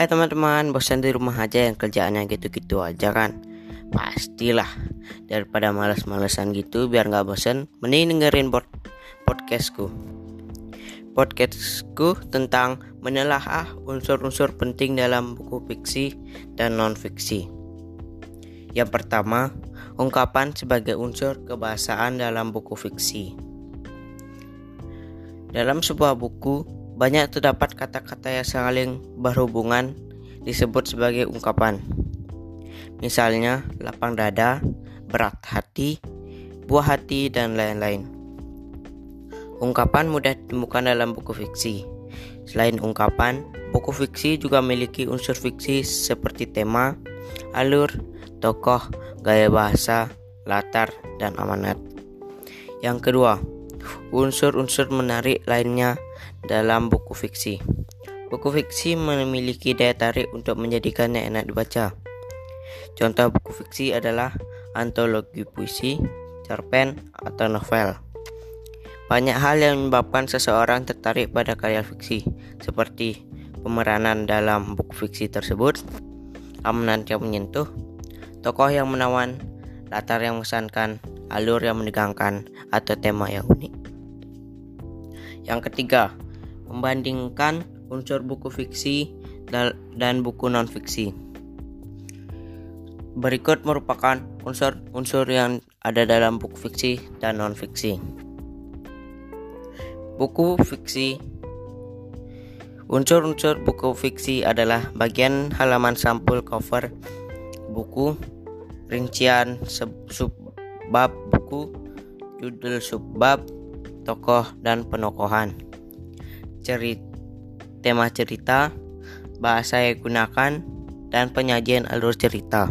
Hai teman-teman, bosan di rumah aja yang kerjaannya gitu-gitu aja kan? Pastilah, daripada males-malesan gitu biar nggak bosan, mending dengerin podcastku. Podcastku tentang menelaah unsur-unsur penting dalam buku fiksi dan non-fiksi. Yang pertama, ungkapan sebagai unsur kebahasaan dalam buku fiksi. Dalam sebuah buku, banyak terdapat kata-kata yang saling berhubungan disebut sebagai ungkapan. Misalnya, lapang dada, berat hati, buah hati, dan lain-lain. Ungkapan mudah ditemukan dalam buku fiksi. Selain ungkapan, buku fiksi juga memiliki unsur fiksi seperti tema, alur, tokoh, gaya bahasa, latar, dan amanat. Yang kedua, unsur-unsur menarik lainnya dalam buku fiksi. Buku fiksi memiliki daya tarik untuk menjadikannya enak dibaca. Contoh buku fiksi adalah antologi puisi, cerpen, atau novel. Banyak hal yang menyebabkan seseorang tertarik pada karya fiksi, seperti pemeranan dalam buku fiksi tersebut, amanan yang menyentuh, tokoh yang menawan, latar yang mengesankan, alur yang menegangkan, atau tema yang unik. Yang ketiga, membandingkan unsur buku fiksi dan buku non-fiksi. Berikut merupakan unsur-unsur yang ada dalam buku fiksi dan non-fiksi. Buku fiksi Unsur-unsur buku fiksi adalah bagian halaman sampul cover buku, rincian subbab buku, judul subbab, tokoh dan penokohan cerit tema cerita, bahasa yang digunakan, dan penyajian alur cerita.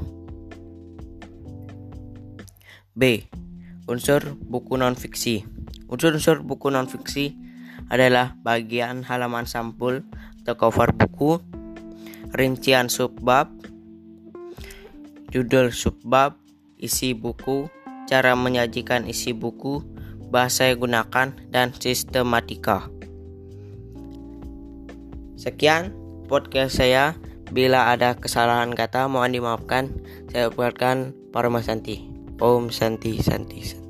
B. Unsur buku non-fiksi Unsur-unsur buku non-fiksi adalah bagian halaman sampul atau cover buku, rincian subbab, judul subbab, isi buku, cara menyajikan isi buku, bahasa yang digunakan, dan sistematika. Sekian podcast saya. Bila ada kesalahan kata mohon dimaafkan. Saya ucapkan Parma Santi. Om Santi Santi Santi.